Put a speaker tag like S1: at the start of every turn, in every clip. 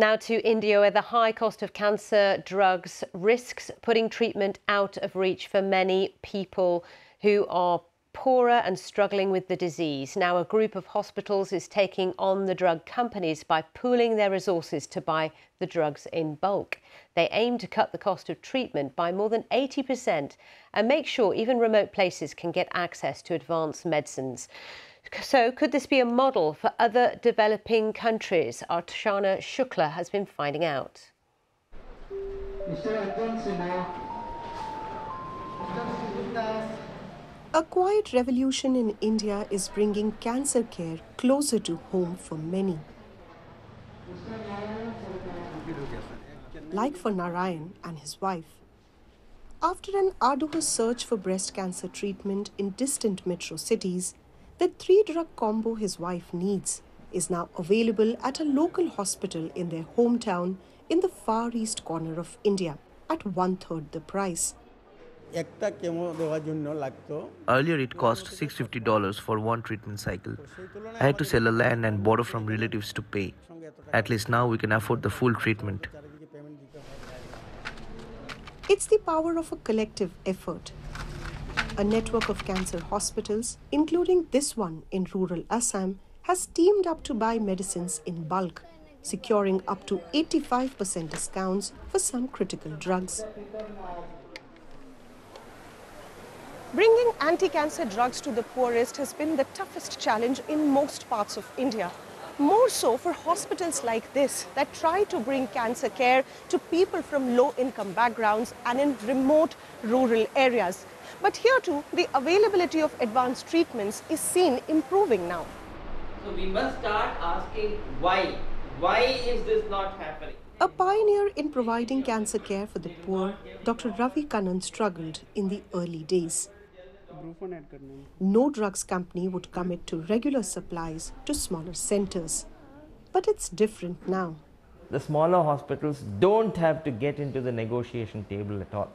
S1: Now to India, where the high cost of cancer drugs risks putting treatment out of reach for many people who are poorer and struggling with the disease. Now, a group of hospitals is taking on the drug companies by pooling their resources to buy the drugs in bulk. They aim to cut the cost of treatment by more than 80% and make sure even remote places can get access to advanced medicines. So, could this be a model for other developing countries? Archana Shukla has been finding out.
S2: A quiet revolution in India is bringing cancer care closer to home for many. Like for Narayan and his wife. After an arduous search for breast cancer treatment in distant metro cities, the three drug combo his wife needs is now available at a local hospital in their hometown in the far east corner of India at one third the price.
S3: Earlier, it cost $650 for one treatment cycle. I had to sell a land and borrow from relatives to pay. At least now we can afford the full treatment.
S2: It's the power of a collective effort a network of cancer hospitals, including this one in rural Assam, has teamed up to buy medicines in bulk, securing up to 85% discounts for some critical drugs. Bringing anti-cancer drugs to the poorest has been the toughest challenge in most parts of India. More so for hospitals like this that try to bring cancer care to people from low-income backgrounds and in remote rural areas. But here too, the availability of advanced treatments is seen improving now.
S4: So we must start asking why. Why is this not happening?
S2: A pioneer in providing cancer care for the poor, Dr. Ravi Kannan struggled in the early days. No drugs company would commit to regular supplies to smaller centers. But it's different now.
S5: The smaller hospitals don't have to get into the negotiation table at all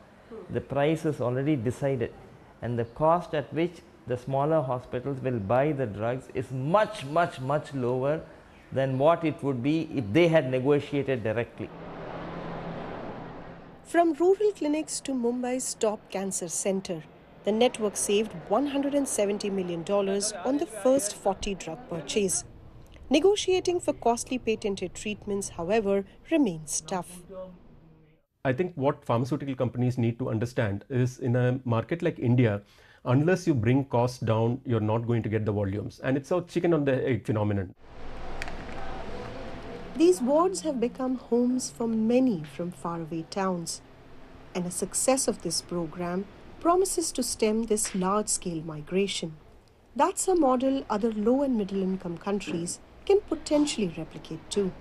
S5: the price is already decided and the cost at which the smaller hospitals will buy the drugs is much, much, much lower than what it would be if they had negotiated directly.
S2: From rural clinics to Mumbai's top cancer center, the network saved $170 million on the first 40 drug purchase. Negotiating for costly patented treatments, however, remains tough.
S6: I think what pharmaceutical companies need to understand is in a market like India, unless you bring costs down, you're not going to get the volumes. And it's a chicken on the egg phenomenon.
S2: These wards have become homes for many from faraway towns. And a success of this program promises to stem this large scale migration. That's a model other low and middle income countries can potentially replicate too.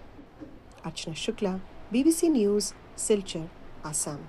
S2: Archana Shukla, BBC News, Silchar, Assam.